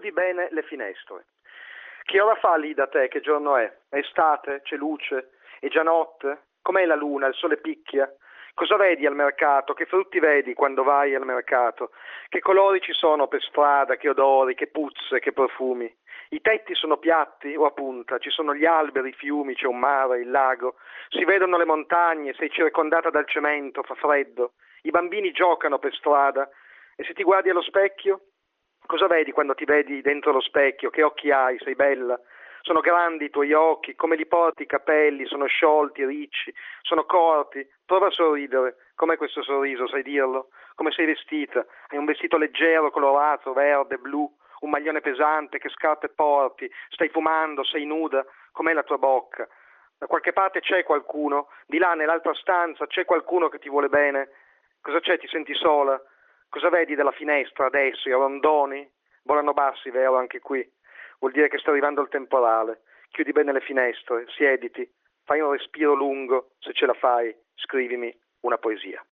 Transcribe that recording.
Chiudi bene le finestre. Che ora fa lì da te? Che giorno è? È estate? C'è luce? È già notte? Com'è la luna? Il sole picchia? Cosa vedi al mercato? Che frutti vedi quando vai al mercato? Che colori ci sono per strada? Che odori? Che puzze? Che profumi? I tetti sono piatti o a punta? Ci sono gli alberi, i fiumi, c'è un mare, il lago? Si vedono le montagne? Sei circondata dal cemento? Fa freddo? I bambini giocano per strada? E se ti guardi allo specchio? Cosa vedi quando ti vedi dentro lo specchio? Che occhi hai? Sei bella? Sono grandi i tuoi occhi, come li porti i capelli, sono sciolti, ricci, sono corti. Prova a sorridere. Com'è questo sorriso, sai dirlo? Come sei vestita? Hai un vestito leggero, colorato, verde, blu, un maglione pesante, che scarpe porti? Stai fumando, sei nuda? Com'è la tua bocca? Da qualche parte c'è qualcuno? Di là nell'altra stanza c'è qualcuno che ti vuole bene? Cosa c'è? Ti senti sola? Cosa vedi dalla finestra adesso? I rondoni? Volano bassi, vero, anche qui. Vuol dire che sta arrivando il temporale. Chiudi bene le finestre, siediti, fai un respiro lungo, se ce la fai, scrivimi una poesia.